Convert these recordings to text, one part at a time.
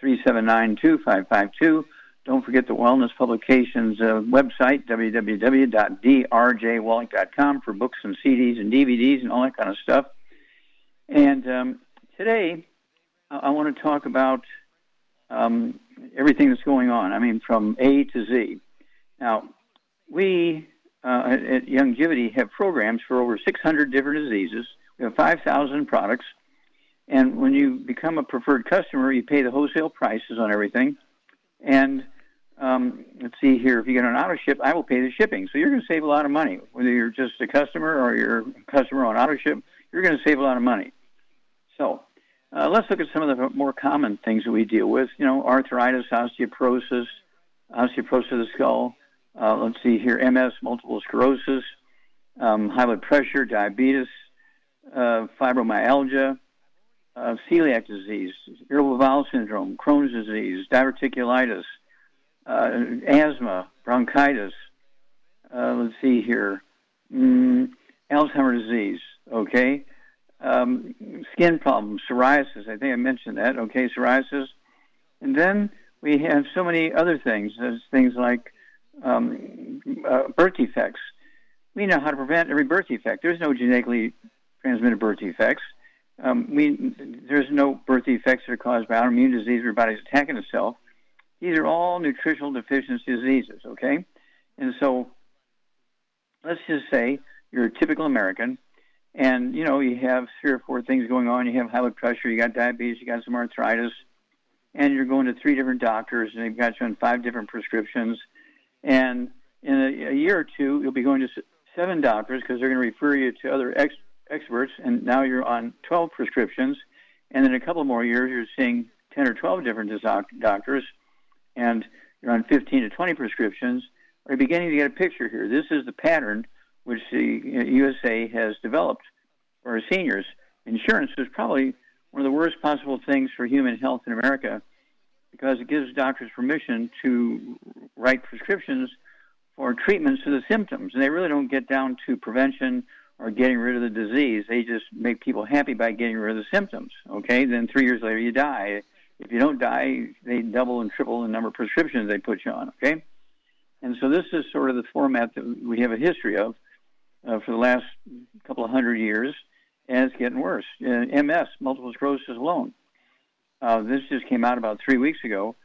2552. Don't forget the Wellness Publications uh, website, www.drjwallach.com, for books and CDs and DVDs and all that kind of stuff. And um, today, I, I want to talk about um, everything that's going on. I mean, from A to Z. Now, we uh, at, at Youngevity have programs for over 600 different diseases. We have 5,000 products. And when you become a preferred customer, you pay the wholesale prices on everything. And um, let's see here, if you get an auto ship, I will pay the shipping. So you're going to save a lot of money. Whether you're just a customer or you're a customer on auto ship, you're going to save a lot of money. So uh, let's look at some of the more common things that we deal with. You know, arthritis, osteoporosis, osteoporosis of the skull. Uh, let's see here, MS, multiple sclerosis, um, high blood pressure, diabetes, uh, fibromyalgia, celiac disease, irritable bowel syndrome, Crohn's disease, diverticulitis, uh, asthma, bronchitis. Uh, let's see here, mm, Alzheimer's disease. Okay, um, skin problems, psoriasis. I think I mentioned that. Okay, psoriasis, and then we have so many other things. There's things like um, uh, birth defects. We know how to prevent every birth defect. There's no genetically transmitted birth defects. Um, we, there's no birth defects that are caused by autoimmune disease. Your body's attacking itself. These are all nutritional deficiency diseases. Okay, and so let's just say you're a typical American and you know you have three or four things going on. You have high blood pressure, you got diabetes, you got some arthritis, and you're going to three different doctors, and they've got you on five different prescriptions. And in a, a year or two, you'll be going to seven doctors because they're going to refer you to other ex- experts, and now you're on 12 prescriptions. And in a couple more years, you're seeing 10 or 12 different doc- doctors, and you're on 15 to 20 prescriptions. Are beginning to get a picture here? This is the pattern which the uh, USA has developed for our seniors. Insurance is probably one of the worst possible things for human health in America because it gives doctors permission to write prescriptions for treatments of the symptoms. And they really don't get down to prevention or getting rid of the disease. They just make people happy by getting rid of the symptoms. Okay, then three years later you die. If you don't die, they double and triple the number of prescriptions they put you on. Okay, and so this is sort of the format that we have a history of uh, for the last couple of hundred years, and it's getting worse. Uh, MS, multiple sclerosis alone. Uh, this just came out about three weeks ago.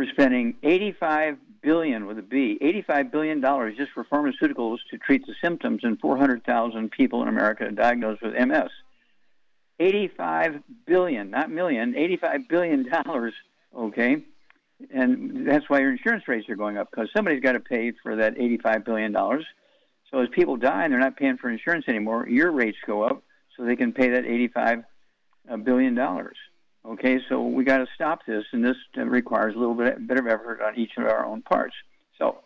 We're spending 85 billion with a B, 85 billion dollars just for pharmaceuticals to treat the symptoms, and 400,000 people in America diagnosed with MS. 85 billion, not million, 85 billion dollars. Okay, and that's why your insurance rates are going up because somebody's got to pay for that 85 billion dollars. So as people die and they're not paying for insurance anymore, your rates go up so they can pay that eighty-five uh, billion dollars. Okay, so we got to stop this, and this requires a little bit, bit of effort on each of our own parts. So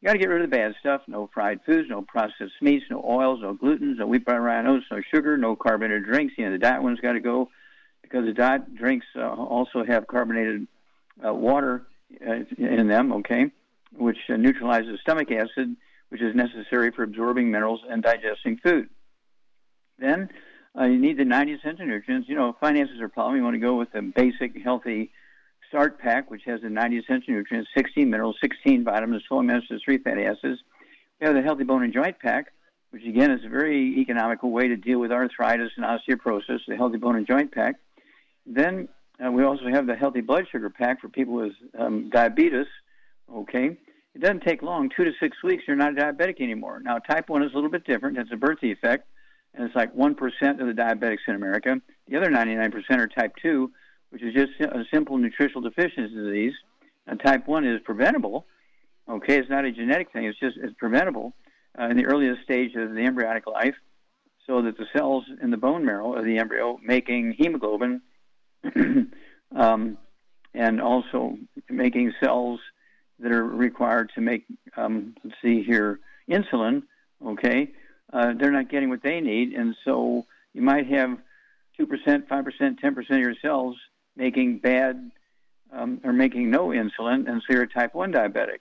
you got to get rid of the bad stuff: no fried foods, no processed meats, no oils, no glutens, no wheat, rye, oats, no sugar, no carbonated drinks. You know, the diet one's got to go because the diet drinks uh, also have carbonated uh, water uh, in them. Okay, which uh, neutralizes stomach acid which is necessary for absorbing minerals and digesting food. Then uh, you need the 90 essential nutrients. You know, finances are a problem. You want to go with the basic healthy start pack, which has the 90 essential nutrients, 16 minerals, 16 vitamins, 12 amino acids, 3 fatty acids. We have the healthy bone and joint pack, which again is a very economical way to deal with arthritis and osteoporosis, the healthy bone and joint pack. then uh, we also have the healthy blood sugar pack for people with um, diabetes. Okay, it doesn't take long, two to six weeks, you're not diabetic anymore. Now, type 1 is a little bit different. It's a birth defect, and it's like 1% of the diabetics in America. The other 99% are type 2, which is just a simple nutritional deficiency disease. And type 1 is preventable. Okay, it's not a genetic thing, it's just it's preventable uh, in the earliest stage of the embryonic life so that the cells in the bone marrow of the embryo making hemoglobin um, and also making cells that are required to make, um, let's see here, insulin, okay, uh, they're not getting what they need. And so you might have 2%, 5%, 10% of your cells making bad um, or making no insulin, and so you're a type 1 diabetic.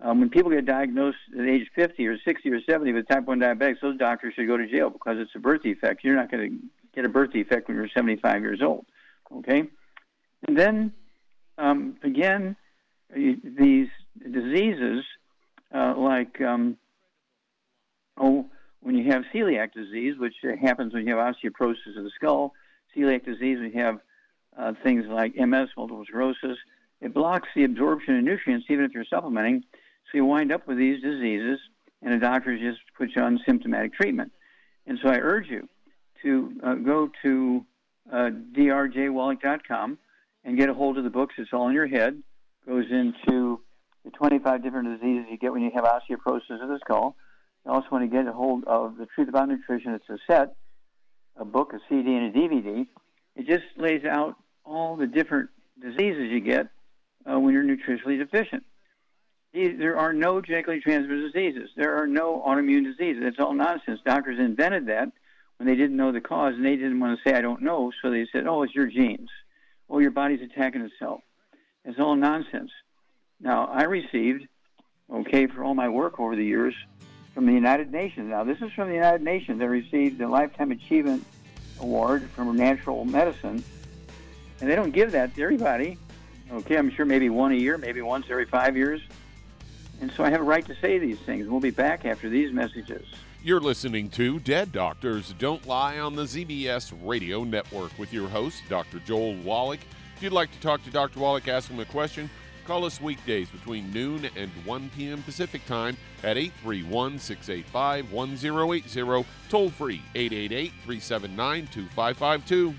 Um, when people get diagnosed at age 50 or 60 or 70 with type 1 diabetics, those doctors should go to jail because it's a birth defect. You're not going to get a birth defect when you're 75 years old. Okay? And then, um, again, these diseases uh, like um, oh when you have celiac disease, which happens when you have osteoporosis of the skull, celiac disease, we have uh, things like MS, multiple sclerosis. It blocks the absorption of nutrients even if you're supplementing, so you wind up with these diseases, and a doctor just puts you on symptomatic treatment. And so I urge you to uh, go to uh, drjwallach.com and get a hold of the books. It's all in your head goes into the 25 different diseases you get when you have osteoporosis of the skull. You also want to get a hold of the Truth About Nutrition. It's a set, a book, a CD, and a DVD. It just lays out all the different diseases you get uh, when you're nutritionally deficient. There are no genetically transmitted diseases. There are no autoimmune diseases. It's all nonsense. Doctors invented that when they didn't know the cause, and they didn't want to say, I don't know, so they said, oh, it's your genes. Oh, your body's attacking itself. It's all nonsense. Now, I received, okay, for all my work over the years, from the United Nations. Now, this is from the United Nations. I received the Lifetime Achievement Award from Natural Medicine, and they don't give that to everybody. Okay, I'm sure maybe one a year, maybe once every five years. And so I have a right to say these things. We'll be back after these messages. You're listening to Dead Doctors Don't Lie on the ZBS Radio Network with your host, Dr. Joel Wallach. If you'd like to talk to Dr. Wallach, ask him a question, call us weekdays between noon and 1 p.m. Pacific Time at 831 685 1080, toll free 888 379 2552.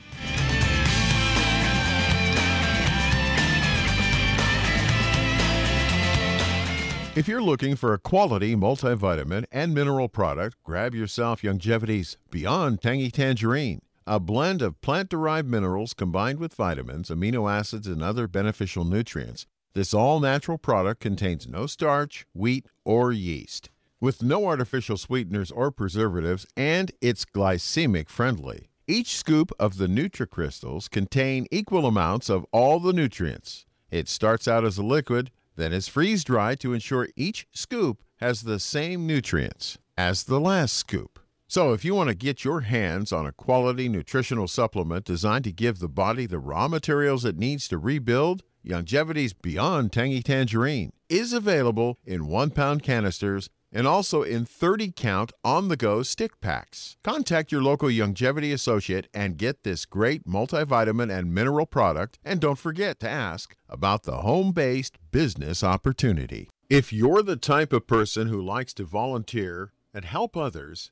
If you're looking for a quality multivitamin and mineral product, grab yourself Youngevity's Beyond Tangy Tangerine a blend of plant derived minerals combined with vitamins, amino acids, and other beneficial nutrients. This all natural product contains no starch, wheat, or yeast. With no artificial sweeteners or preservatives, and it's glycemic friendly. Each scoop of the NutriCrystals contain equal amounts of all the nutrients. It starts out as a liquid, then is freeze dried to ensure each scoop has the same nutrients as the last scoop. So, if you want to get your hands on a quality nutritional supplement designed to give the body the raw materials it needs to rebuild, Youngevity's Beyond Tangy Tangerine is available in one pound canisters and also in 30 count on the go stick packs. Contact your local Youngevity associate and get this great multivitamin and mineral product. And don't forget to ask about the home based business opportunity. If you're the type of person who likes to volunteer and help others,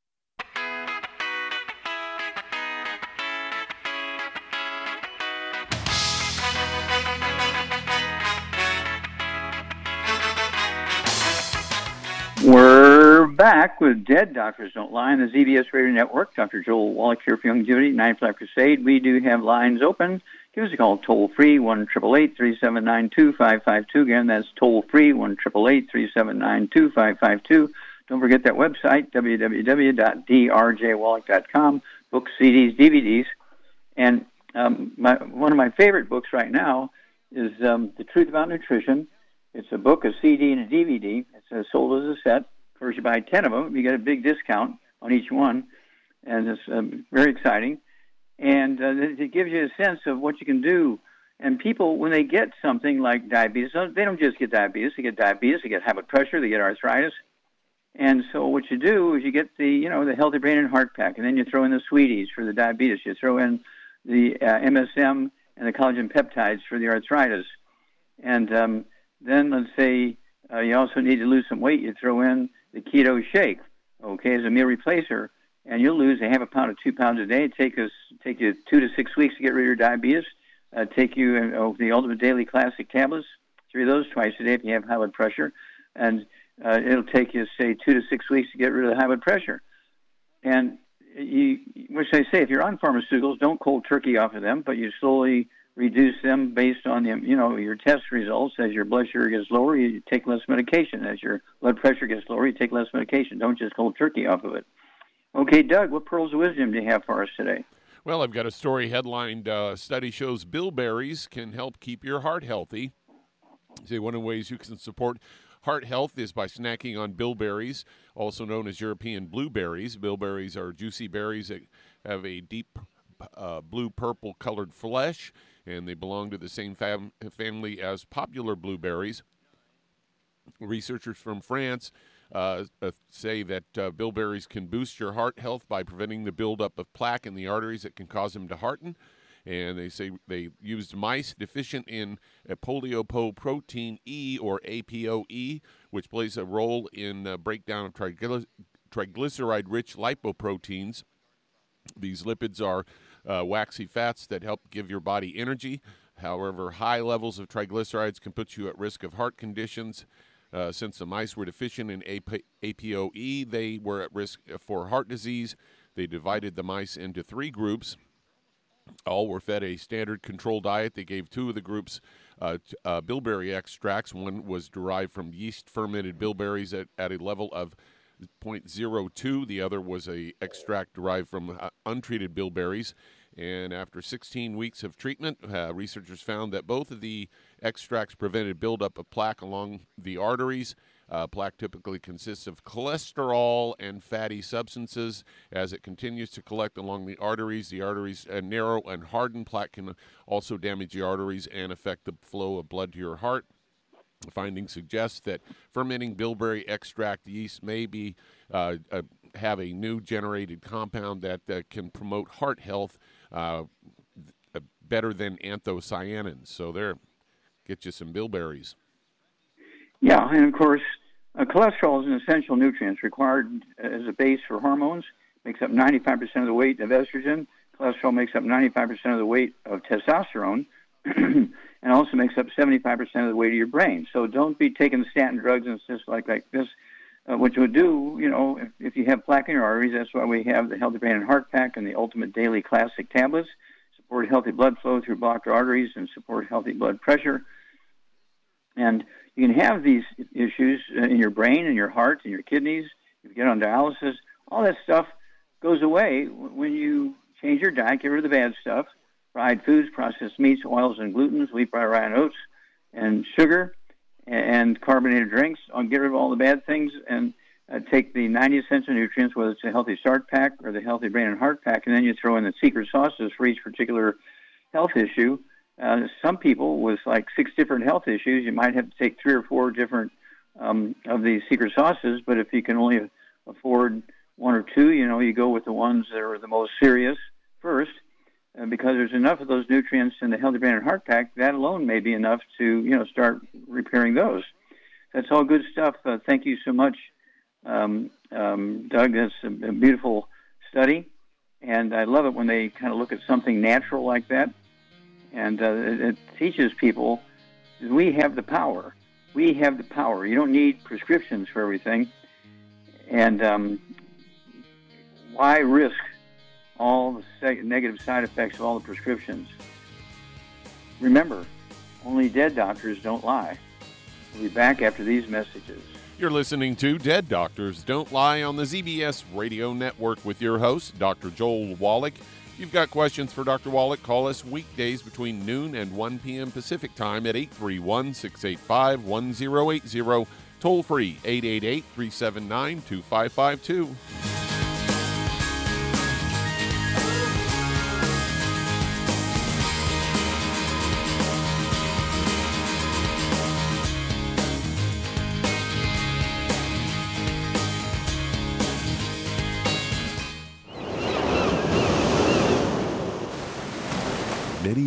We're back with Dead Doctors Don't Lie on the ZBS Radio Network. Dr. Joel Wallach here for Youngevity, Nine Flat Crusade. We do have lines open. Give us a call toll free, 1 379 2552. Again, that's toll free, 1 379 2552. Don't forget that website, www.drjwallach.com. Books, CDs, DVDs. And um, my, one of my favorite books right now is um, The Truth About Nutrition. It's a book, a CD, and a DVD. It's uh, sold as a set. Of course, you buy 10 of them, you get a big discount on each one. And it's um, very exciting. And uh, it gives you a sense of what you can do. And people, when they get something like diabetes, they don't just get diabetes. They get diabetes, they get high blood pressure, they get arthritis, and so what you do is you get the, you know, the healthy brain and heart pack, and then you throw in the Sweet EZE for the diabetes. You throw in the uh, MSM and the collagen peptides for the arthritis. And um, then let's say uh, you also need to lose some weight. You throw in the keto shake, okay, as a meal replacer, and you'll lose a half a pound to two pounds a day. Take us take you two to six weeks to get rid of your diabetes. Uh, take you uh, the Ultimate Daily Classic tablets, three of those twice a day if you have high blood pressure, and uh, it'll take you, say, two to six weeks to get rid of the high blood pressure. And you, which I say, if you're on pharmaceuticals, don't cold turkey off of them, but you slowly reduce them based on the, you know, your test results. As your blood sugar gets lower, you take less medication. As your blood pressure gets lower, you take less medication. Don't just cold turkey off of it. Okay, Doug, what pearls of wisdom do you have for us today? Well, I've got a story headlined uh, Study shows bilberries can help keep your heart healthy. Say one of the ways you can support Heart health is by snacking on bilberries, also known as European blueberries. Bilberries are juicy berries that have a deep uh, blue purple colored flesh, and they belong to the same fam- family as popular blueberries. Researchers from France uh, uh, say that uh, bilberries can boost your heart health by preventing the buildup of plaque in the arteries that can cause them to harden and they say they used mice deficient in apolipoprotein E or APOE, which plays a role in the breakdown of triglyceride rich lipoproteins. These lipids are uh, waxy fats that help give your body energy. However, high levels of triglycerides can put you at risk of heart conditions. Uh, since the mice were deficient in AP- APOE, they were at risk for heart disease. They divided the mice into three groups all were fed a standard control diet. They gave two of the groups uh, uh, bilberry extracts. One was derived from yeast fermented bilberries at, at a level of 0.02. The other was a extract derived from uh, untreated bilberries. And after 16 weeks of treatment, uh, researchers found that both of the extracts prevented buildup of plaque along the arteries uh, plaque typically consists of cholesterol and fatty substances. As it continues to collect along the arteries, the arteries uh, narrow and harden. Plaque can also damage the arteries and affect the flow of blood to your heart. Findings suggest that fermenting bilberry extract yeast may be uh, uh, have a new generated compound that uh, can promote heart health uh, better than anthocyanins. So there, get you some bilberries. Yeah, and of course, uh, cholesterol is an essential nutrient It's required as a base for hormones. Makes up 95% of the weight of estrogen. Cholesterol makes up 95% of the weight of testosterone, and also makes up 75% of the weight of your brain. So don't be taking statin drugs and stuff like like this. Uh, which would do, you know, if, if you have plaque in your arteries, that's why we have the Healthy Brain and Heart Pack and the Ultimate Daily Classic tablets. Support healthy blood flow through blocked arteries and support healthy blood pressure. And you can have these issues in your brain and your heart and your kidneys. If you get on dialysis, all that stuff goes away when you change your diet, get rid of the bad stuff, fried foods, processed meats, oils, and glutens, wheat, rye, rye, and oats, and sugar, and carbonated drinks. I'll get rid of all the bad things and uh, take the 90 essential nutrients, whether it's a healthy start pack or the healthy brain and heart pack, and then you throw in the secret sauces for each particular health issue uh, some people with like six different health issues, you might have to take three or four different um, of these secret sauces. But if you can only afford one or two, you know, you go with the ones that are the most serious first, because there's enough of those nutrients in the Healthy Brain and Heart Pack. That alone may be enough to, you know, start repairing those. That's all good stuff. Uh, thank you so much, um, um, Doug. That's a, a beautiful study, and I love it when they kind of look at something natural like that and uh, it, it teaches people we have the power. We have the power. You don't need prescriptions for everything. And um, why risk all the seg- negative side effects of all the prescriptions? Remember, only dead doctors don't lie. We'll be back after these messages. You're listening to Dead Doctors Don't Lie on the ZBS Radio Network with your host, Dr. Joel Wallach. If you've got questions for Dr. Wallach, call us weekdays between noon and 1 p.m. Pacific Time at 831 685 1080. Toll free 888 379 2552.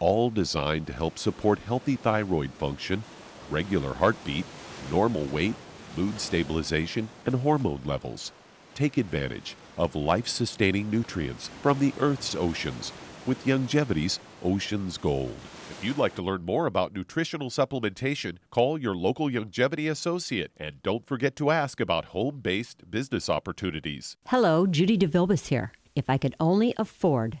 all designed to help support healthy thyroid function, regular heartbeat, normal weight, mood stabilization, and hormone levels. Take advantage of life sustaining nutrients from the Earth's oceans with Youngevity's Ocean's Gold. If you'd like to learn more about nutritional supplementation, call your local Youngevity associate and don't forget to ask about home based business opportunities. Hello, Judy DeVilbus here. If I could only afford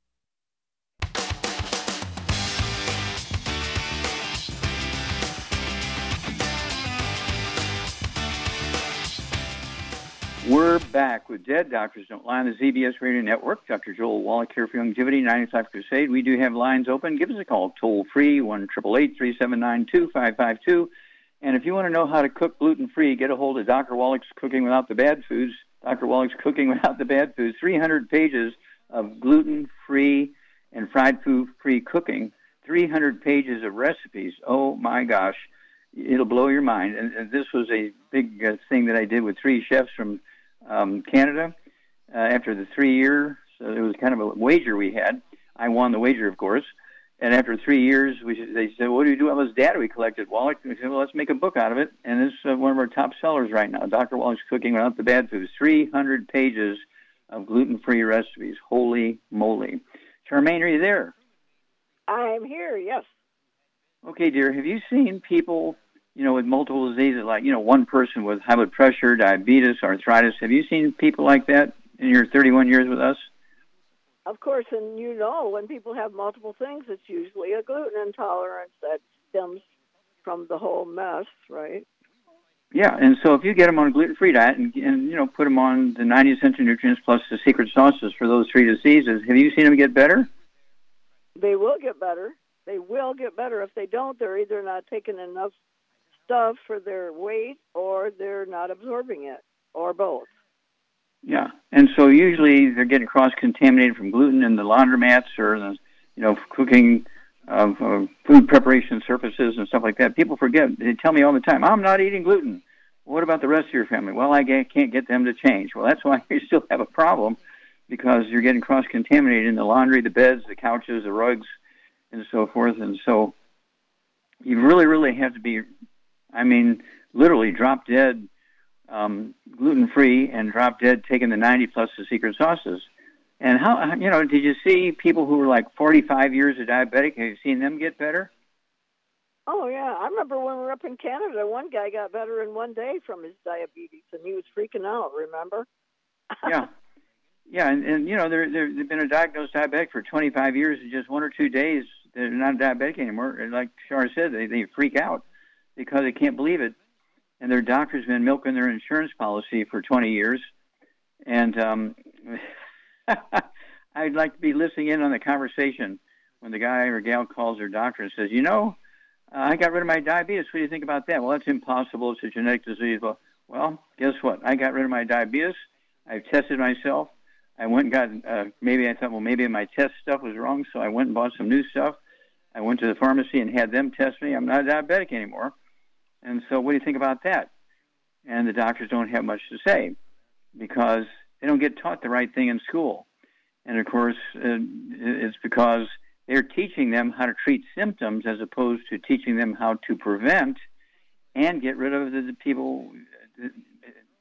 We're back with Dead Doctors Don't Lie on the ZBS Radio Network. Dr. Joel Wallach here for Youngevity 95 Crusade. We do have lines open. Give us a call toll free, 1 379 2552. And if you want to know how to cook gluten free, get a hold of Dr. Wallach's Cooking Without the Bad Foods. Dr. Wallach's Cooking Without the Bad Foods, 300 pages of gluten free and fried food free cooking, 300 pages of recipes. Oh my gosh, it'll blow your mind. And, and this was a big uh, thing that I did with three chefs from um, Canada. Uh, after the three year, so it was kind of a wager we had. I won the wager, of course. And after three years, we, they said, "What do you do with all this data we collected, Wallach?" We said, "Well, let's make a book out of it." And this is uh, one of our top sellers right now. Dr. Wallach's Cooking Without the Bad Foods, 300 pages of gluten-free recipes. Holy moly! Charmaine, are you there? I'm here. Yes. Okay, dear. Have you seen people, you know, with multiple diseases, like you know, one person with high blood pressure, diabetes, arthritis? Have you seen people like that in your 31 years with us? of course, and you know, when people have multiple things, it's usually a gluten intolerance that stems from the whole mess, right? Yeah, and so if you get them on a gluten-free diet and, and you know put them on the 90 essential nutrients plus the secret sauces for those three diseases, have you seen them get better? They will get better. They will get better. If they don't, they're either not taking enough stuff for their weight or they're not absorbing it, or both. Yeah, and so usually they're getting cross-contaminated from gluten in the laundromats or the, you know, cooking of uh, food preparation surfaces and stuff like that. People forget. They tell me all the time, "I'm not eating gluten." What about the rest of your family? Well, I can't get them to change. Well, that's why you still have a problem because you're getting cross-contaminated in the laundry, the beds, the couches, the rugs, and so forth. And so you really, really have to be, I mean, literally drop dead um, gluten free and drop dead taking the 90 plus the secret sauces. And how, you know, did you see people who were like 45 years of diabetic? Have you seen them get better? Oh, yeah. I remember when we were up in Canada, one guy got better in one day from his diabetes, and he was freaking out, remember? yeah. Yeah, and, and you know, they're, they're, they've been a diagnosed diabetic for 25 years, and just one or two days, they're not diabetic anymore. And like Shar said, they, they freak out because they can't believe it and their doctor's been milking their insurance policy for 20 years. And um, I'd like to be listening in on the conversation when the guy or gal calls their doctor and says, "You know, uh, I got rid of my diabetes. What do you think about that?" Well, that's impossible. It's a genetic disease. Well, well, guess what? I got rid of my diabetes. I've tested myself. I went and got uh, maybe I thought, well, maybe my test stuff was wrong, so I went and bought some new stuff. I went to the pharmacy and had them test me. I'm not diabetic anymore. And so, what do you think about that? And the doctors don't have much to say because they don't get taught the right thing in school. And of course, uh, it's because they're teaching them how to treat symptoms as opposed to teaching them how to prevent and get rid of the, people, the,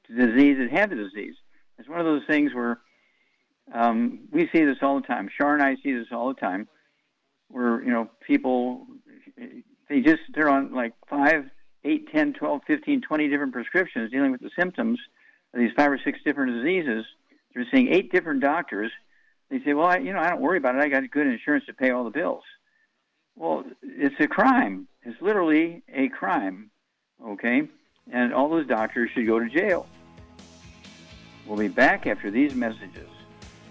the disease that have the disease. It's one of those things where um, we see this all the time. Shar and I see this all the time, where you know people they just they're on like five 8, 10, 12, 15, 20 different prescriptions dealing with the symptoms of these five or six different diseases. They're seeing eight different doctors. They say, well, I, you know, I don't worry about it. I got good insurance to pay all the bills. Well, it's a crime. It's literally a crime, okay? And all those doctors should go to jail. We'll be back after these messages.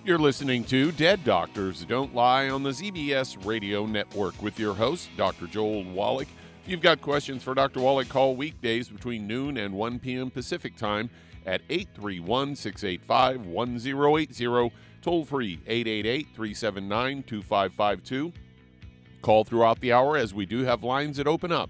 You're listening to Dead Doctors Don't Lie on the ZBS Radio Network with your host, Dr. Joel Wallach you've got questions for Dr. Wallach, call weekdays between noon and 1 p.m. Pacific Time at 831 685 1080. Toll free 888 379 2552. Call throughout the hour as we do have lines that open up.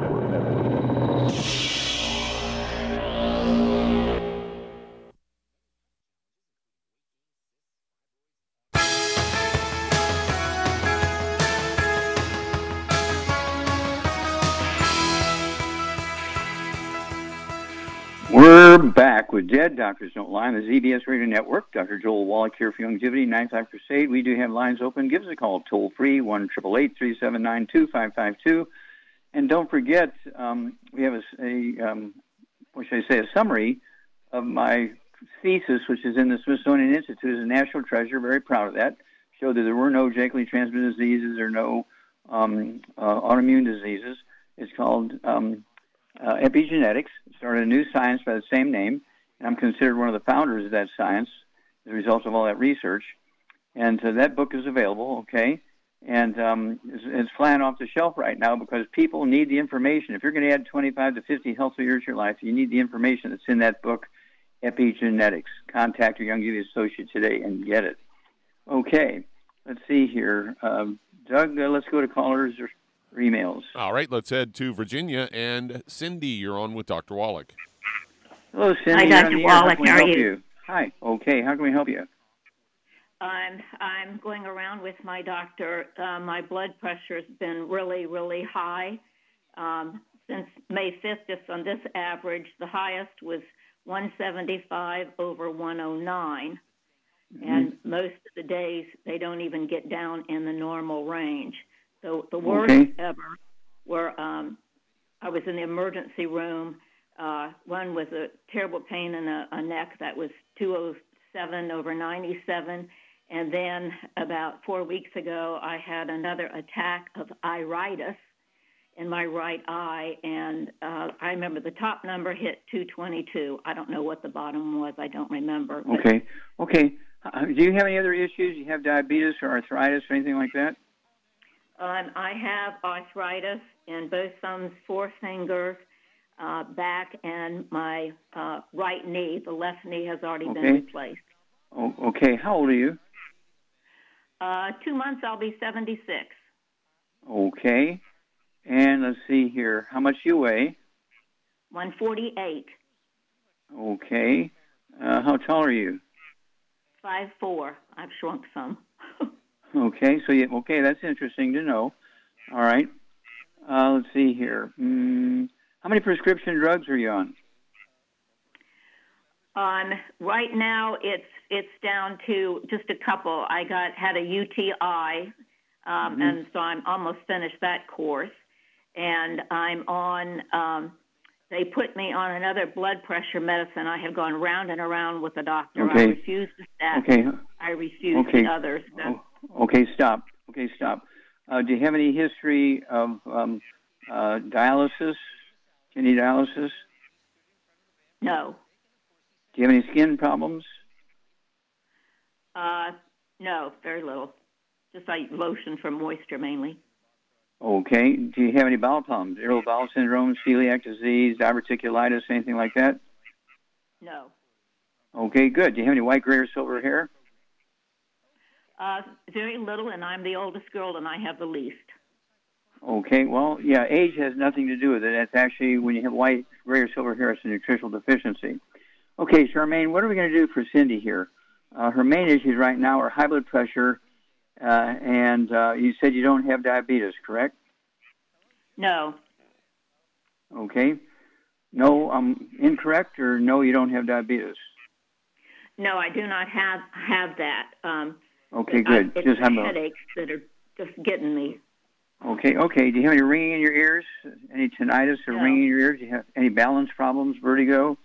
With Dead Doctors Don't Lie on the ZBS Radio Network. Dr. Joel Wallach here for Youngevity, Ninth Life Crusade. We do have lines open. Give us a call toll free, 1 379 2552. And don't forget, um, we have a, a um, what should I say, a summary of my thesis, which is in the Smithsonian Institute as a national treasure. Very proud of that. Showed that there were no genetically transmitted diseases or no um, uh, autoimmune diseases. It's called um, uh, epigenetics, started a new science by the same name, and I'm considered one of the founders of that science as a result of all that research. And uh, that book is available, okay? And um, it's, it's, flying off the shelf right now because people need the information. If you're going to add 25 to 50 healthy years to your life, you need the information that's in that book, Epigenetics. Contact your Young Youngevity associate today and get it. Okay, let's see here. Um, Doug, uh, let's go to callers or emails. All right, let's head to Virginia. And Cindy, you're on with Dr. Wallach. Hello, Cindy. Hi, Dr. Wallach. How, how are you? you? Hi. Okay. How can we help you? I'm I'm going around with my doctor. Uh, my blood pressure has been really, really high um, since May 5th. Just on this average, the highest was 175 over 109, mm-hmm. and most of the days they don't even get down in the normal range. So the worst okay. ever were um, I was in the emergency room. Uh, one was a terrible pain in a, a neck that was 207 over 97. And then about four weeks ago, I had another attack of iritis in my right eye, and uh, I remember the top number hit 222. I don't know what the bottom was. I don't remember. Okay. Okay. Uh, do you have any other issues? Do you have diabetes or arthritis or anything like that? Um, I have arthritis in both thumbs, four fingers, uh, back, and my uh, right knee. The left knee has already okay. been replaced. Oh, okay. How old are you? Uh, two months, I'll be 76. Okay. And let's see here. How much you weigh? 148. Okay. Uh, how tall are you? Five four. I've shrunk some. Okay, so yeah, okay, that's interesting to know. All right, uh, let's see here. Mm, how many prescription drugs are you on? Um, right now, it's it's down to just a couple. I got had a UTI, um, Mhm. and so I'm almost finished that course, and I'm on. Um, they put me on another blood pressure medicine. I have gone round and around with the doctor. I Okay. refuse the statin. Okay. I refuse Okay. the others. So- Oh, okay, stop. Okay, stop. Uh, do you have any history of um, uh, dialysis, kidney dialysis? No. Do you have any skin problems? Uh, no, very little. Just like lotion for moisture mainly. Okay. Do you have any bowel problems? Irritable bowel syndrome, celiac disease, diverticulitis, anything like that? No. Okay, good. Do you have any white, gray, or silver hair? Uh, very little, and I'm the oldest girl, and I have the least. Okay, well, yeah, age has nothing to do with it. It's actually when you have white, gray, or silver hair, it's a nutritional deficiency. Okay, Charmaine, what are we going to do for Cindy here? Uh, her main issues right now are high blood pressure, uh, and uh, you said you don't have diabetes, correct? No. Okay. No, I'm incorrect, or no, you don't have diabetes. No, I do not have have that. Um, Okay, good. I, it's just have a, headaches that are just getting me. Okay, okay. Do you have any ringing in your ears? Any tinnitus or No. ringing in your ears? Do you have any balance problems, vertigo?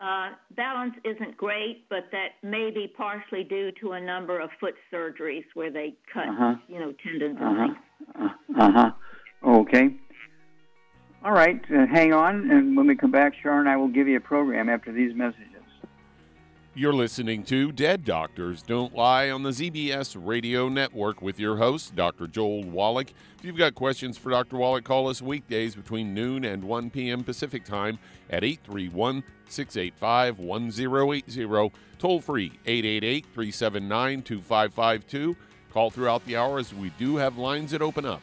Uh, balance isn't great, but that may be partially due to a number of foot surgeries where they cut, Uh-huh. you know, tendons and Uh things. Uh huh. Okay. All right. Uh, hang on, and when we come back, Sharon, I will give you a program after these messages. You're listening to Dead Doctors Don't Lie on the ZBS Radio Network with your host, Dr. Joel Wallach. If you've got questions for Dr. Wallach, call us weekdays between noon and 1 p.m. Pacific Time at 831 685 1080. Toll free 888 379 2552. Call throughout the hour as we do have lines that open up.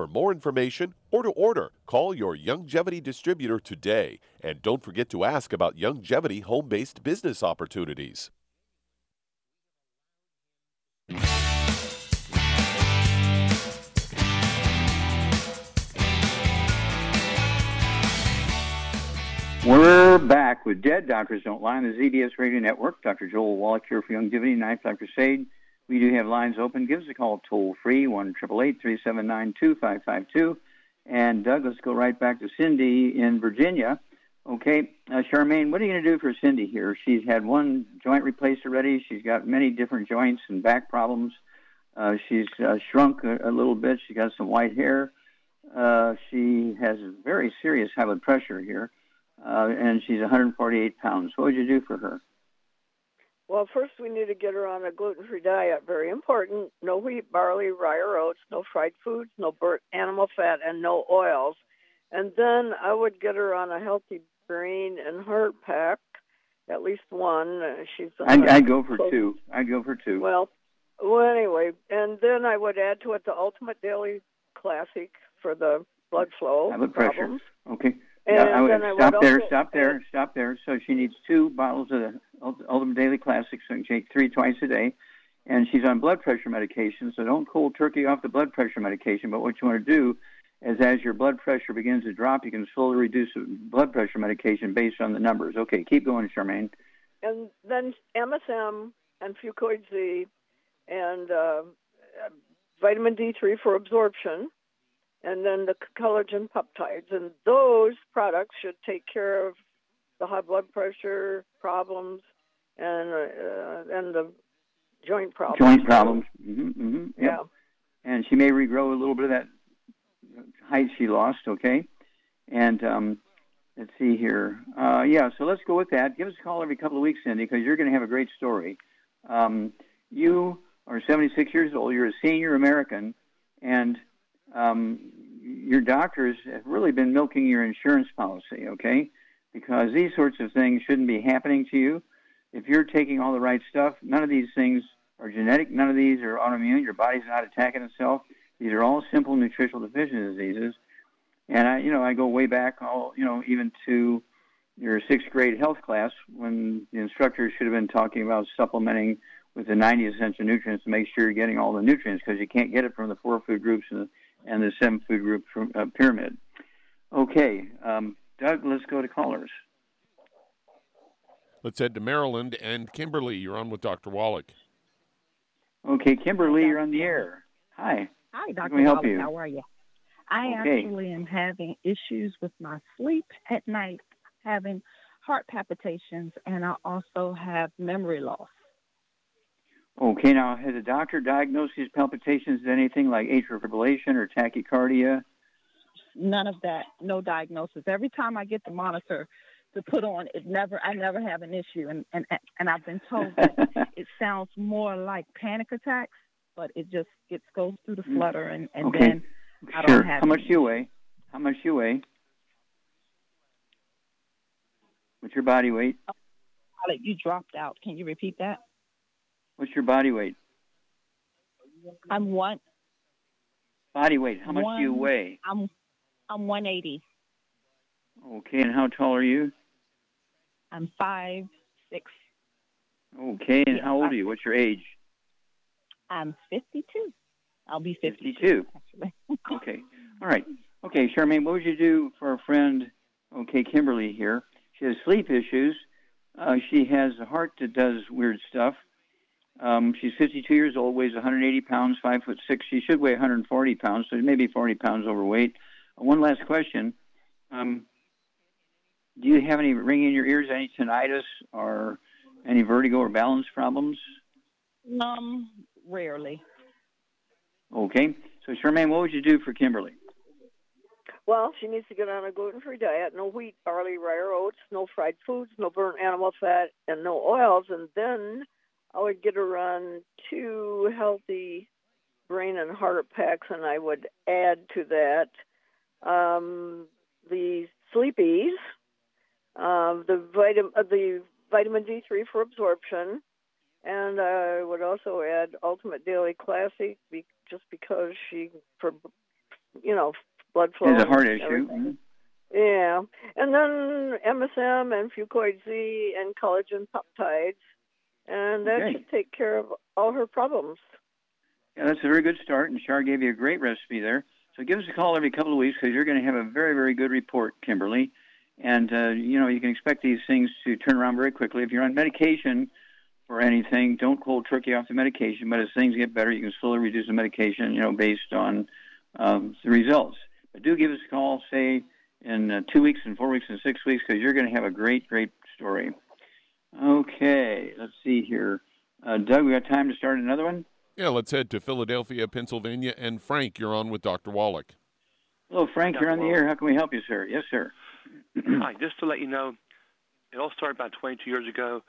For more information or to order, call your Youngevity distributor today. And don't forget to ask about Youngevity home based business opportunities. We're back with Dead Doctors Don't Lie on the ZBS Radio Network. Dr. Joel Wallach here for Youngevity, Ninth Life Crusade. We do have lines open. Give us a call toll free, 1 379 2552. And Doug, let's go right back to Cindy in Virginia. Okay, uh, Charmaine, what are you going to do for Cindy here? She's had one joint replaced already. She's got many different joints and back problems. Uh, she's uh, shrunk a, a little bit. She's got some white hair. Uh, she has very serious high blood pressure here, uh, and she's 148 pounds. What would you do for her? Well, first we need to get her on a gluten-free diet. Very important. No wheat, barley, rye, or oats. No fried foods. No burnt animal fat, and no oils. And then I would get her on a healthy brain and heart pack, at least one. She's. I'd, I'd go for two. I'd go for two. Well, Well, anyway, and then I would add to it the Ultimate Daily Classic for the blood flow High blood pressure. Okay. And yeah, I would then I stop would there, stop there, stop there. So she needs two bottles of the Ultimate Daily Classics, so you take three twice a day. And she's on blood pressure medication, so don't cold turkey off the blood pressure medication. But what you want to do is, as your blood pressure begins to drop, you can slowly reduce the blood pressure medication based on the numbers. Okay, keep going, Charmaine. and then MSM and Fucoid Z and uh, vitamin D3 for absorption, and then the collagen peptides. And those products should take care of the high blood pressure problems and uh, and the joint problems. Joint problems. hmm hmm Yeah. And she may regrow a little bit of that height she lost. Okay. And um, let's see here. Uh, yeah, so let's go with that. Give us a call every couple of weeks, Cindy, because you're going to have a great story. Um, you are 76 years old. You're a senior American, and um, your doctors have really been milking your insurance policy, okay? Because these sorts of things shouldn't be happening to you. If you're taking all the right stuff, none of these things are genetic. None of these are autoimmune. Your body's not attacking itself. These are all simple nutritional deficiency diseases. And I, you know, I go way back, all you know, even to your sixth grade health class when the instructors should have been talking about supplementing with the 90 essential nutrients to make sure you're getting all the nutrients because you can't get it from the four food groups and the, and the seven food group from, uh, pyramid. Okay, um, Doug, let's go to callers. Let's head to Maryland and Kimberly. You're on with Dr. Wallach. Okay, Kimberly, you're on the air. Hi. Hi, How Dr. can we help you? How are you? I Okay. actually am having issues with my sleep at night, having heart palpitations, and I also have memory loss. Okay, now has a doctor diagnosed these palpitations as anything like atrial fibrillation or tachycardia? None of that, no diagnosis. Every time I get the monitor to put on, it never, I never have an issue, and and and I've been told that it sounds more like panic attacks, but it just it goes through the mm. flutter, and and okay, then I sure. don't have How much do you weigh? How much do you weigh? What's your body weight? Violet, You dropped out. Can you repeat that? What's your body weight? I'm one. Body weight. How much do you weigh? I'm I'm 180. Okay, and how tall are you? I'm five six. Okay, and Yeah, how old are you? What's your age? I'm 52. I'll be 52. 52. Actually. Okay. All right. Okay, Charmaine, what would you do for a friend? Okay, Kimberly here. She has sleep issues. Uh, she has a heart that does weird stuff. Um, she's 52 years old, weighs 180 pounds, five foot six. She should weigh 140 pounds, so maybe 40 pounds overweight. Uh, one last question: um, Do you have any ringing in your ears, any tinnitus, or any vertigo or balance problems? Um, rarely. Okay. So, Charmaine, what would you do for Kimberly? Well, she needs to get on a gluten-free diet. No wheat, barley, rye, or oats. No fried foods. No burnt animal fat, and no oils. And then I would get her on two healthy brain and heart packs, and I would add to that um, the sleepies, uh, the vitamin, uh, the vitamin D3 for absorption, and I would also add Ultimate Daily Classic, be, just because she, for you know, blood flow. Has a heart issue. everything. Yeah, and then MSM and Fucoid Z and collagen peptides, and that Okay. should take care of all her problems. Yeah, that's a very good start, and Char gave you a great recipe there. So give us a call every couple of weeks because you're going to have a very, very good report, Kimberly. And uh, you know you can expect these things to turn around very quickly. If you're on medication for anything, don't cold turkey off the medication. But as things get better, you can slowly reduce the medication, you know, based on um, the results. But do give us a call, say in uh, two weeks, and four weeks, and six weeks, because you're going to have a great, great story. Okay, let's see here. Uh, Doug, we got time to start another one. Yeah, let's head to Philadelphia, Pennsylvania. And Frank, you're on with Dr. Wallach. Hello, Frank. You're on the air. How can we help you, sir? Yes, sir. Hi, just to let you know, it all started about 22 years ago.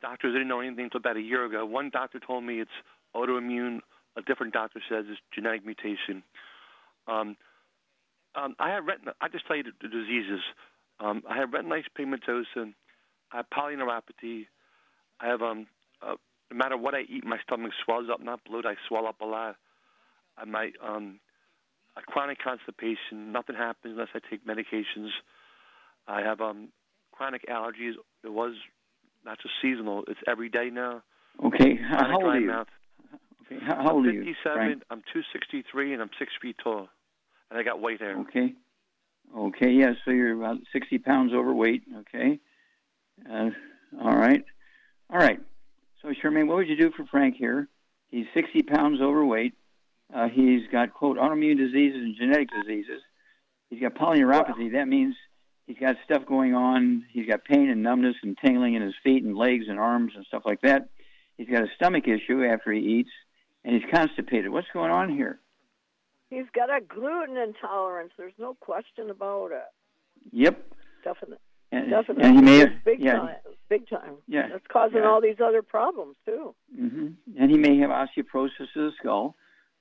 Doctors didn't know anything until about a year ago. One doctor told me it's autoimmune. A different doctor says it's genetic mutation. Um, um, I have retina. I just tell you the, diseases. Um, I have retinitis pigmentosa. I have polyneuropathy. I have um, uh, no matter what I eat, my stomach swells up, not bloat. I swell up a lot. I might um, a chronic constipation. Nothing happens unless I take medications. I have um, chronic allergies. It was not just seasonal. It's every day now. Okay, how, how old are you? mouth. Okay, how, how old I'm are you? 57. Frank? I'm 263, and I'm six feet tall, and I got white hair. Okay. Okay, yeah, so you're about 60 pounds overweight. Okay. Uh, all right. All right. So, Charmaine, what would you do for Frank here? He's 60 pounds overweight. Uh, he's got, quote, autoimmune diseases and genetic diseases. He's got polyneuropathy. That means he's got stuff going on. He's got pain and numbness and tingling in his feet and legs and arms and stuff like that. He's got a stomach issue after he eats, and he's constipated. What's going on here? He's got a gluten intolerance. There's no question about it. Yep. Definitely. And, Definitely. and he may have, big yeah, time. Big time. Yeah. That's causing Yeah. all these other problems too. hmm And he may have osteoporosis of the skull.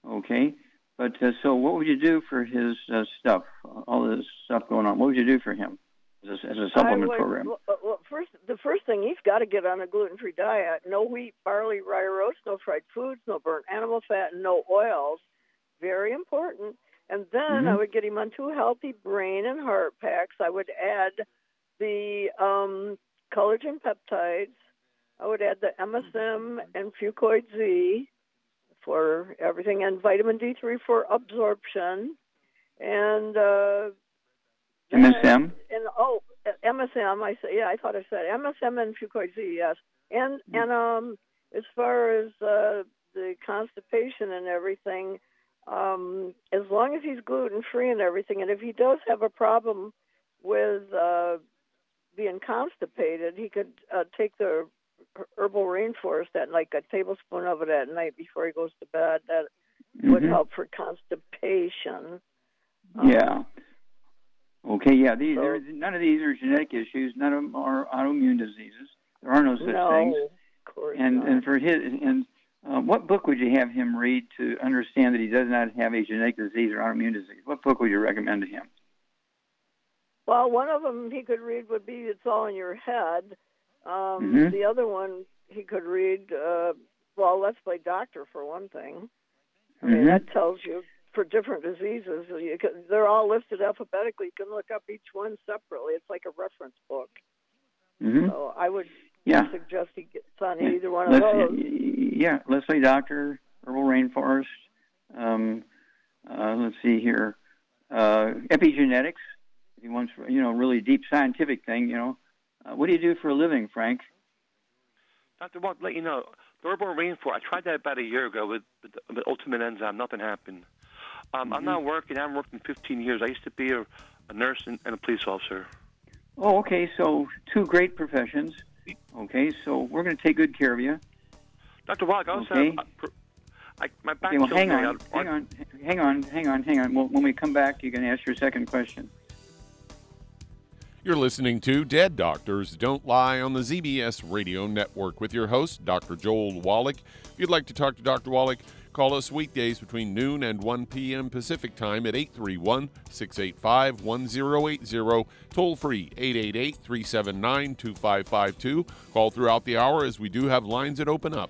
Okay. But uh, so, what would you do for his uh, stuff? All this stuff going on. What would you do for him as a, as a supplement would, program? Well, well, first, the first thing he's got to get on a gluten-free diet. No wheat, barley, rye, oats. No fried foods. No burnt animal fat. And no oils. Very important. And then I Mhm. would get him on two healthy brain and heart packs. I would add the um, collagen peptides. I would add the MSM and Fucoid Z for everything, and vitamin D3 for absorption, and uh, MSM. and oh, uh, MSM. I say yeah. I thought I said MSM and Fucoid Z. Yes, and and um, as far as uh, the constipation and everything, um, as long as he's gluten free and everything, and if he does have a problem with uh, being constipated, he could uh, take the herbal rainforest at like a tablespoon of it at night before he goes to bed. That would Mhm. help for constipation. Um, Yeah. Okay. Yeah. These there, none of these are genetic issues. None of them are autoimmune diseases. There are no such no, things. of course And not. and for his and uh, what book would you have him read to understand that he does not have a genetic disease or autoimmune disease? What book would you recommend to him? Well, one of them he could read would be "It's All in Your Head." Um, Mhm. The other one he could read, uh, well, Let's Play Doctor for one thing. I mean, Mhm. that tells you for different diseases. You can, they're all listed alphabetically. You can look up each one separately. It's like a reference book. Mhm. So I would Yeah. suggest he gets on either one of those. Yeah, Let's, those. yeah, Let's Play Doctor, Herbal Rainforest. Um, uh, let's see here, uh, epigenetics. If he wants, you know, really deep scientific thing, you know, uh, what do you do for a living, Frank? Dr. Walt, let you know, the rainforest, I tried that about a year ago with, with, with Ultimate Enzyme. Nothing happened. Um, I'm not working. I haven't worked in 15 years. I used to be a, a nurse and, and a police officer. Oh, okay. So two great professions. Okay, so we're going to take good care of you. Dr. Walt, I also Okay. have, I, my back Okay, well, hang on, hang on, hang on, hang on, hang on. Well, when we come back, you can ask your second question. You're listening to Dead Doctors Don't Lie on the ZBS Radio Network with your host, Dr. Joel Wallach. If you'd like to talk to Dr. Wallach, call us weekdays between noon and 1 p.m. Pacific Time at 831 685 1080. Toll free 888 379 2552. Call throughout the hour as we do have lines that open up.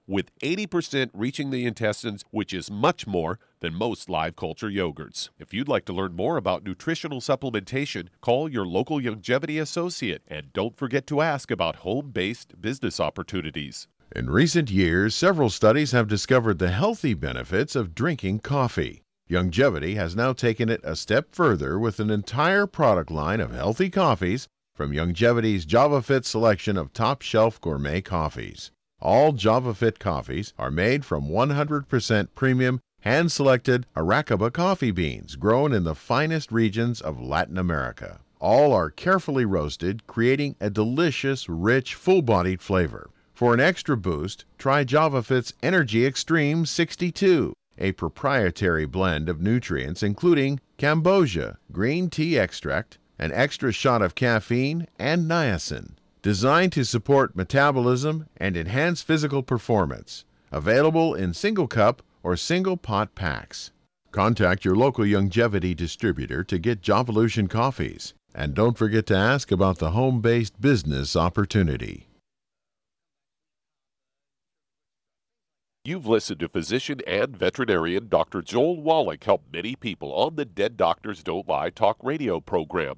with 80% reaching the intestines, which is much more than most live culture yogurts. If you'd like to learn more about nutritional supplementation, call your local Youngevity associate and don't forget to ask about home based business opportunities. In recent years, several studies have discovered the healthy benefits of drinking coffee. Youngevity has now taken it a step further with an entire product line of healthy coffees from Youngevity's JavaFit selection of top shelf gourmet coffees. All JavaFit coffees are made from 100% premium, hand selected Arabica coffee beans grown in the finest regions of Latin America. All are carefully roasted, creating a delicious, rich, full bodied flavor. For an extra boost, try JavaFit's Energy Extreme 62 a proprietary blend of nutrients including cambogia, green tea extract, an extra shot of caffeine, and niacin. Designed to support metabolism and enhance physical performance. Available in single cup or single pot packs. Contact your local Youngevity distributor to get Javalution coffees. And don't forget to ask about the home based business opportunity. You've listened to physician and veterinarian Dr. Joel Wallach help many people on the Dead Doctors Don't Lie talk radio program.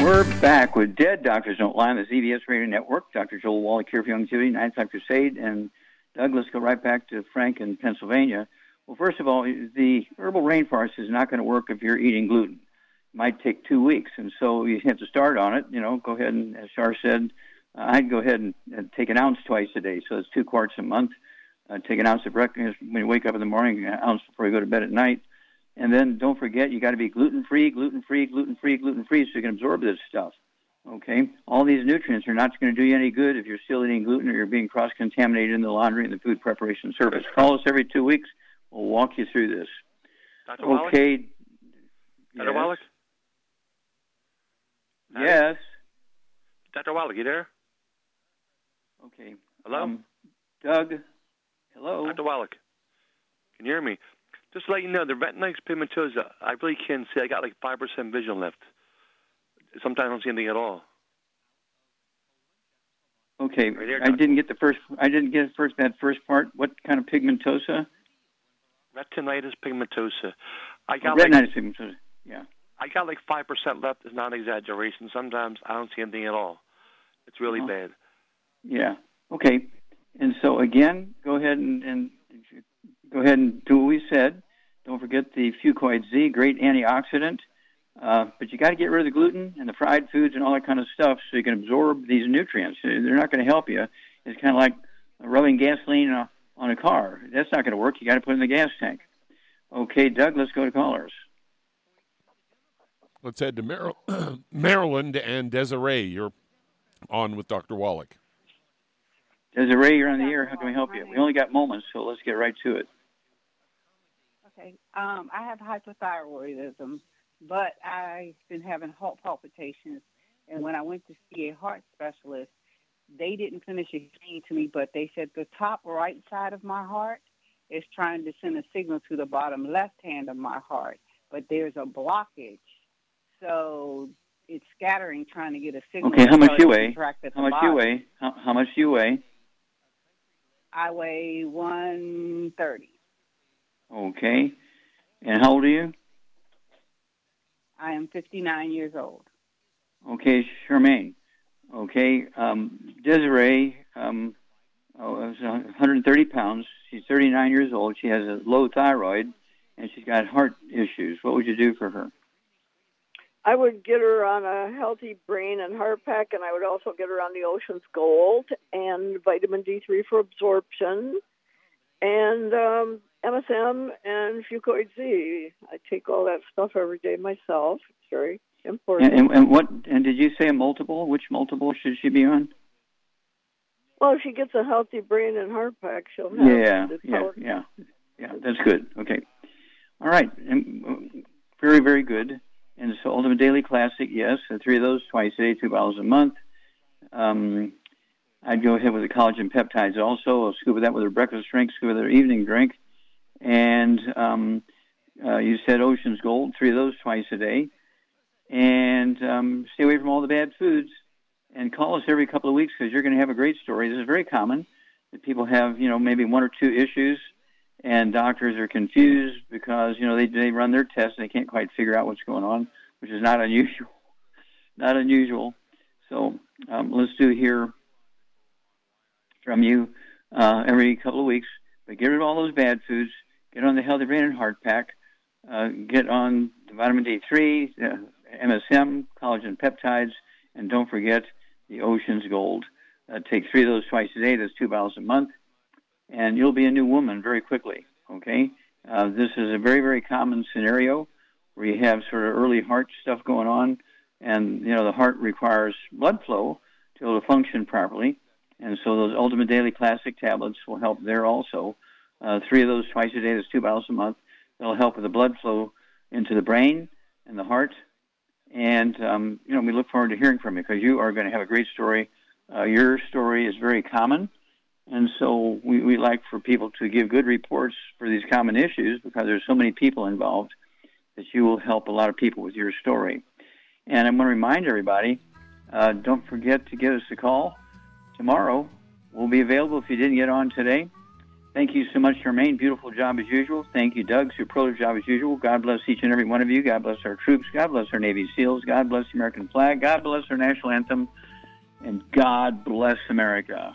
We're back with Dead Doctors Don't Lie on the ZBS Radio Network. Dr. Joel Wallach here for Youngevity, Ninth Time Crusade, and Doug, let's go right back to Frank in Pennsylvania. Well, first of all, the herbal rainforest is not going to work if you're eating gluten. It might take two weeks, and so you have to start on it. You know, go ahead and, as Shar said, uh, I'd go ahead and, and take an ounce twice a day, so it's two quarts a month. Uh, take an ounce of breakfast when you wake up in the morning, an ounce before you go to bed at night. And then don't forget, you got to be gluten free, gluten free, gluten free, gluten free, so you can absorb this stuff. Okay, all these nutrients are not going to do you any good if you're still eating gluten or you're being cross contaminated in the laundry and the food preparation service. Call us every two weeks. We'll walk you through this. Dr. Wallach? Okay. Dr. Yes. Wallach? Yes. Dr. Wallach, you there? Okay. Hello? Um, Doug. Hello. Dr. Wallach. Can you hear me? Just to let you know, the retinitis pigmentosa, I really can't see. I got like 5% vision left. Sometimes I don't see anything at all. Okay. Right there, I didn't get the first. I didn't get first that first part. What kind of pigmentosa? Retinitis pigmentosa. I got like Retinitis pigmentosa. Yeah. I got like five percent left. It's not an exaggeration. Sometimes I don't see anything at all. It's really Uh-huh. bad. Yeah. Okay. And so again, go ahead and, and go ahead and do what we said. Don't forget the Fucoid Z, great antioxidant. Uh, but you got to get rid of the gluten and the fried foods and all that kind of stuff so you can absorb these nutrients. They're not going to help you. It's kind of like rubbing gasoline on a, on a car. That's not going to work. You got to put it in the gas tank. Okay, Doug, let's go to callers. Let's head to Mar- Maryland and Desiree. You're on with Dr. Wallach. Desiree, you're on the air. How can we help you? We only got moments, so let's get right to it. Okay. Um, I have hypothyroidism, but I've been having heart palpitations. And when I went to see a heart specialist, they didn't finish explaining to me, but they said the top right side of my heart is trying to send a signal to the bottom left hand of my heart, but there's a blockage. So it's scattering, trying to get a signal. Okay, how much you weigh? How much you weigh? How, how much you weigh? I weigh 130. Okay. And how old are you? I am 59 years old. Okay, Charmaine. Okay, um, Desiree, um, oh, 130 pounds. She's 39 years old. She has a low thyroid, and she's got heart issues. What would you do for her? I would get her on a healthy brain and heart pack, and I would also get her on the Ocean's Gold and vitamin D3 for absorption. and um, MSM and Fucoid Z. I take all that stuff every day myself. It's very important. And, and, and what? And did you say a multiple? Which multiple should she be on? Well, if she gets a healthy brain and heart pack, she'll have Yeah, yeah, yeah, yeah. That's good. Okay, all right. And, uh, very, very good. And so, Ultimate Daily Classic, yes, uh, three of those twice a day, two bottles a month. Um, I'd go ahead with the collagen peptides also. I'll scoop of that with her breakfast drink, scoop of her evening drink. And um, uh, you said Ocean's Gold, three of those twice a day. And um, stay away from all the bad foods. And call us every couple of weeks because you're going to have a great story. This is very common that people have, you know, maybe one or two issues, and doctors are confused because you know they they run their tests and they can't quite figure out what's going on, which is not unusual. Not unusual. So um, let's do hear from you uh, every couple of weeks. But get rid of all those bad foods. Get on the Healthy Brain and Heart Pack. Uh, get on the vitamin D3, uh, MSM, collagen peptides, and don't forget the Ocean's Gold. Uh, take three of those twice a day. That's two bottles a month, and you'll be a new woman very quickly. Okay, uh, this is a very very common scenario where you have sort of early heart stuff going on, and you know the heart requires blood flow to be able to function properly, and so those Ultimate Daily Classic tablets will help there also. Uh, three of those twice a day. That's two bottles a month. That'll help with the blood flow into the brain and the heart. And um, you know, we look forward to hearing from you because you are going to have a great story. Uh, your story is very common, and so we, we like for people to give good reports for these common issues because there's so many people involved that you will help a lot of people with your story. And I'm going to remind everybody, uh, don't forget to give us a call tomorrow. We'll be available if you didn't get on today. Thank you so much, Charmaine. Beautiful job as usual. Thank you, Doug. Superlative job as usual. God bless each and every one of you. God bless our troops. God bless our Navy SEALs. God bless the American flag. God bless our national anthem. And God bless America.